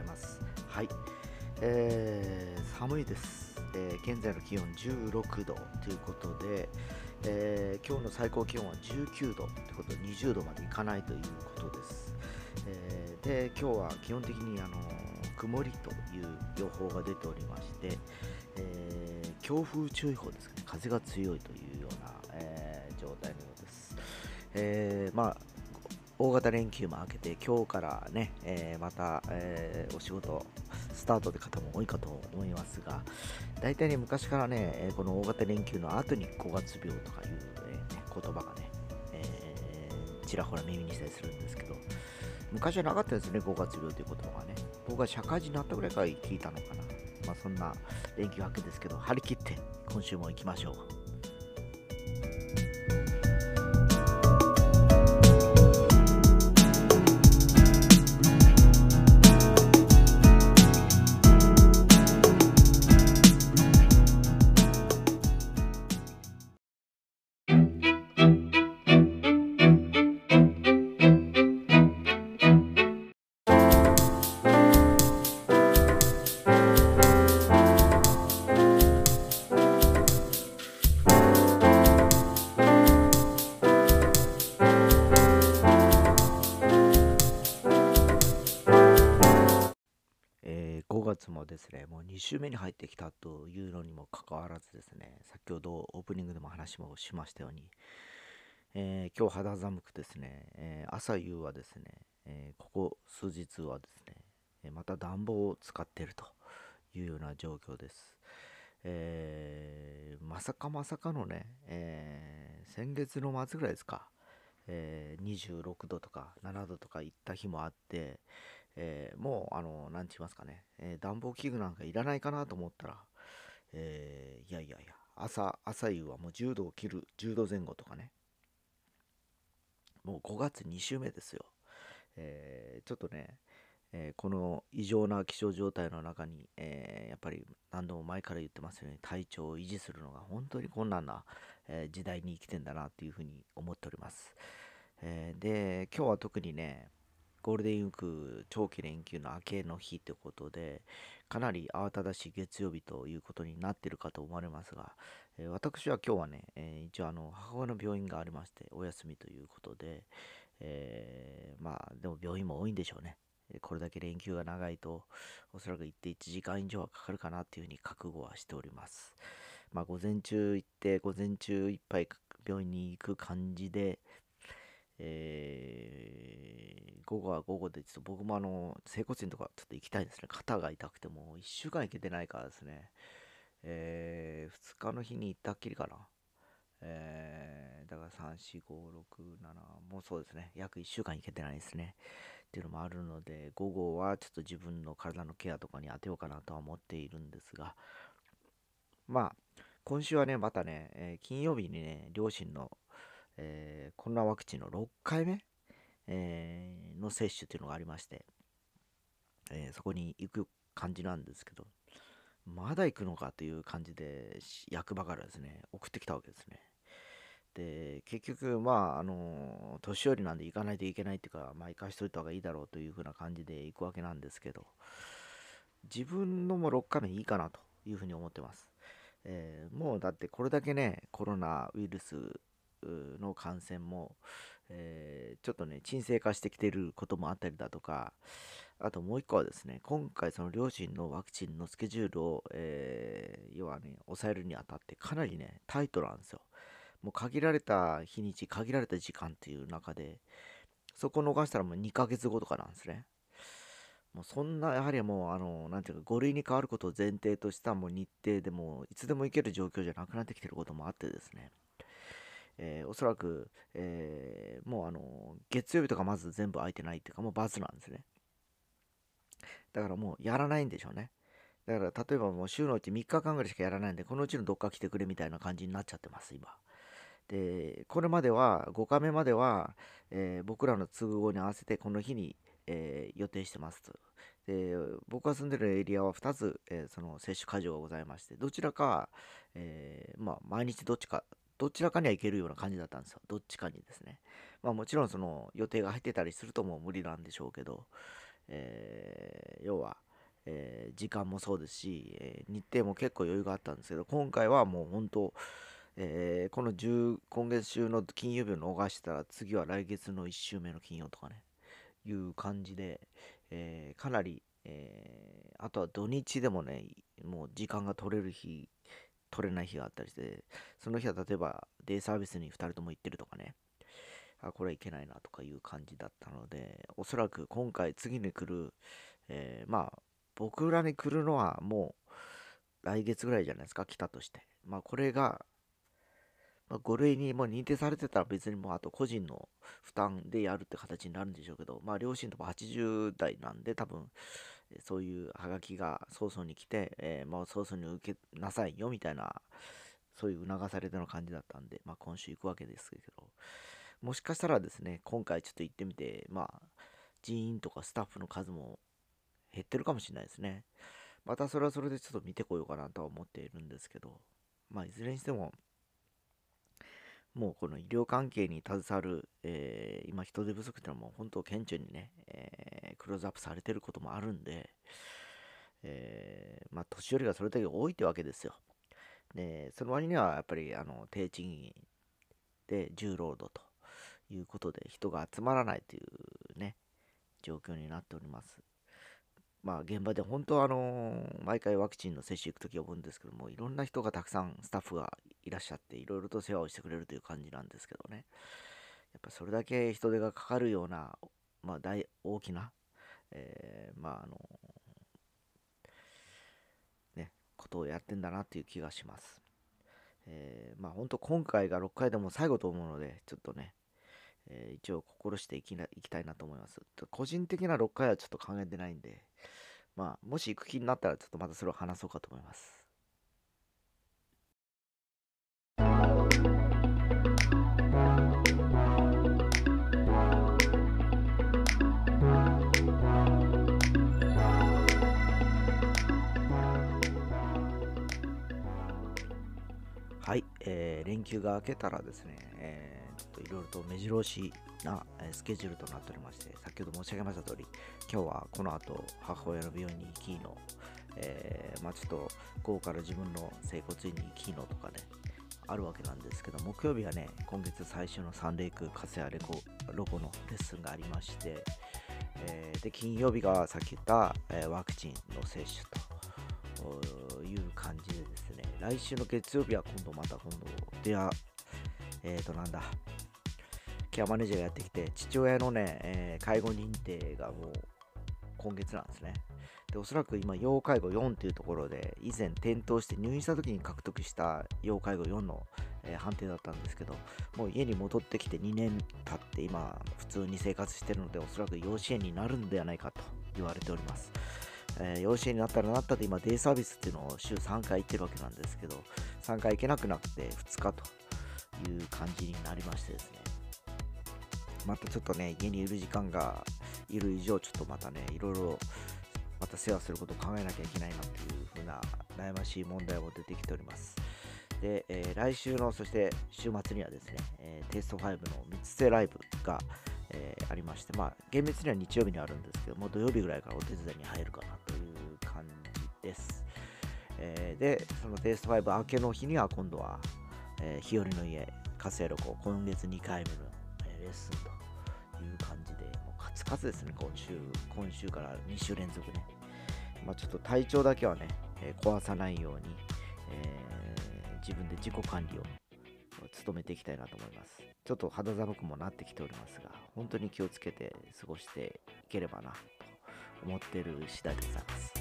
います。はい、えー寒いです、えー現在の気温16度ということで、えー今日の最高気温は19度ということで20度までいかないということです、えーで今日は基本的にあの曇りという予報が出ておりまして、えー強風注意報ですかね。風が強いというような、えー状態のようです。えーまあ大型連休も明けて今日からね、えーまた、えーお仕事スタートで方も多いかと思いますが大体ね昔からねこの大型連休の後に5月病とかいう、えね言葉がね、えーちらほら耳にしたりするんですけど昔はなかったですね5月病という言葉がね。僕は社会人になったぐらいから聞いたのかな。まあそんな連休明けですけど張り切って今週も行きましょう。週目に入ってきたというのにもかかわらずですね、先ほどオープニングでも話もしましたように、えー今日肌寒くですね、えー朝夕はですね、えーここ数日はですね、えまた暖房を使っているというような状況です。えーまさかまさかのね、えー先月の末ぐらいですか、えー26度とか7度とか行った日もあって、えーもう、あの、なんて言いますかね、えー暖房器具なんかいらないかなと思ったら、えーいやいやいや、朝、朝夕はもう10度を切る、10度前後とかね、もう5月2週目ですよ。えーちょっとね、えーこの異常な気象状態の中に、えーやっぱり何度も前から言ってますように体調を維持するのが本当に困難な、え時代に生きてんだなっていうふうに思っております。えで、今日は特にね、ゴールデンウィーク長期連休の明けの日ということで、かなり慌ただしい月曜日ということになっているかと思われますが、えー私は今日はね、えー一応あの母親の病院がありまして、お休みということで、えーまあでも病院も多いんでしょうね。これだけ連休が長いと、おそらく行って1時間以上はかかるかなっていうふうに覚悟はしております。まあ午前中行って、午前中いっぱい病院に行く感じで、えー午後は午後で、ちょっと僕もあの、整骨院とかちょっと行きたいですね。肩が痛くても1週間行けてないからですね。えー2日の日に行ったっきりかな。えーだから3、4、5、6、7、もうそうですね。約1週間行けてないですね。っていうのもあるので、午後はちょっと自分の体のケアとかに当てようかなとは思っているんですが、まあ、今週はね、またね、えー金曜日にね、両親の、えーコロナワクチンの6回目、えーの接種というのがありまして、えーそこに行く感じなんですけど、まだ行くのかという感じで、役場からですね、送ってきたわけですね。で、結局、まあ、あの、年寄りなんで行かないといけないっていうか、まあ、行かしといた方がいいだろうというふうな感じで行くわけなんですけど、自分のも6回目いいかなというふうに思ってます。えーもうだってこれだけね、コロナウイルスの感染も、えーちょっとね、沈静化してきてることもあったりだとか、あともう一個はですね、今回その両親のワクチンのスケジュールを、えー要はね、抑えるにあたってかなりね、タイトなんですよ。もう限られた日にち、限られた時間っていう中で、そこを逃したらもう2ヶ月後とかなんですね。もうそんな、やはりもう、あの、なんていうか、5類に変わることを前提としたもう日程でも、いつでも行ける状況じゃなくなってきてることもあってですね、えーおそらく、えーもうあの、月曜日とかまず全部空いてないっていうか、もうバツなんですね。だからもうやらないんでしょうね。だから例えばもう週のうち3日間ぐらいしかやらないんで、このうちのどっか来てくれみたいな感じになっちゃってます、今。で、これまでは、5日目までは、えー僕らの都合に合わせてこの日に、えー予定してますと。で、僕が住んでるエリアは2つ、えーその接種会場がございまして、どちらか、えまあ、毎日どっちか、どちらかには行けるような感じだったんですよ。どっちかにですね。まあもちろんその予定が入ってたりするともう無理なんでしょうけど、えー、要は、えー、時間もそうですし、えー、日程も結構余裕があったんですけど、今回はもう本当、えー、この10今月中の金曜日を逃したら次は来月の1週目の金曜とかね、いう感じで、えー、かなり、えー、あとは土日でもね、もう時間が取れる日、取れない日があったりして、その日は例えばデイサービスに2人とも行ってるとかね、あ、これはいけないなとかいう感じだったので、おそらく今回次に来る、えー、まあ、僕らに来るのはもう来月ぐらいじゃないですか、来たとして。まあ、これが、まあ、5類にもう認定されてたら別にもうあと個人の負担でやるって形になるんでしょうけど、まあ、両親とも80代なんで多分、そういうハガキが早々に来て、えー、まあ、早々に受けなさいよみたいな、そういう促されての感じだったんで、まあ、今週行くわけですけど、もしかしたらですね、今回ちょっと行ってみて、まあ、人員とかスタッフの数も減ってるかもしれないですね。またそれはそれでちょっと見てこようかなとは思っているんですけど、まあ、いずれにしても、もうこの医療関係に携わる、えー、今人手不足っていうのはもう本当顕著にね、えー、クローズアップされてることもあるんで、えー、まあ年寄りがそれだけ多いってわけですよ。で、その割にはやっぱりあの低賃金で重労働ということで人が集まらないというね、状況になっております。まあ現場で本当はあの毎回ワクチンの接種行くとき思うんですけどもいろんな人がたくさんスタッフがいらっしゃっていろいろと世話をしてくれるという感じなんですけどねやっぱそれだけ人手がかかるようなまあ大大きな、えー、まああのねことをやってんだなっていう気がします、えー、まあ本当今回が6回でも最後と思うのでちょっとねえー、一応心していきないきたいなと思います。個人的な6回はちょっと考えてないんで、まあ、もし行く気になったらちょっとまたそれを話そうかと思います。連休が明けたらですね、えーといろいろと目白押しなスケジュールとなっておりまして、先ほど申し上げました通り、今日はこの後、母親の病院に行きの、えー、まあちょっと午後から自分の整骨院に行きのとかね、あるわけなんですけど、木曜日はね、今月最初のサンレイクカセアレコロゴのレッスンがありまして、えー、で、金曜日がさっき言った、えー、ワクチンの接種と。という感じでですね、来週の月曜日は今度また今度、では、えっ、ー、となんだ、ケアマネージャーがやってきて、父親のね、えー、介護認定がもう今月なんですね。で、おそらく今、要介護4というところで、以前転倒して入院した時に獲得した要介護4の、えー、判定だったんですけど、もう家に戻ってきて2年経って今、普通に生活してるので、おそらく養子縁になるんではないかと言われております。えー、養子になったらなったで今、デイサービスっていうのを週3回行ってるわけなんですけど、3回行けなくなって2日という感じになりましてですね。またちょっとね、家にいる時間がいる以上、ちょっとまたね、いろいろまた世話することを考えなきゃいけないなっていう風な悩ましい問題も出てきております。で、えー、来週の、そして週末にはですね、えー、テスト5の3つ性ライブが、えー、ありまして、まあ、厳密には日曜日にあるんですけども、土曜日ぐらいからお手伝いに入るかなという感じです。えー、で、そのテイスト5明けの日には今度は、えー、日和の家、火星録今月2回目の、え、レッスンという感じで、もうカツカツですね、今週、今週から2週連続ね。まあ、ちょっと体調だけはね、え、壊さないように、え、自分で自己管理を努めていきたいなと思います。ちょっと肌寒くもなってきておりますが、本当に気をつけて過ごしていければなと思ってる次第でございます。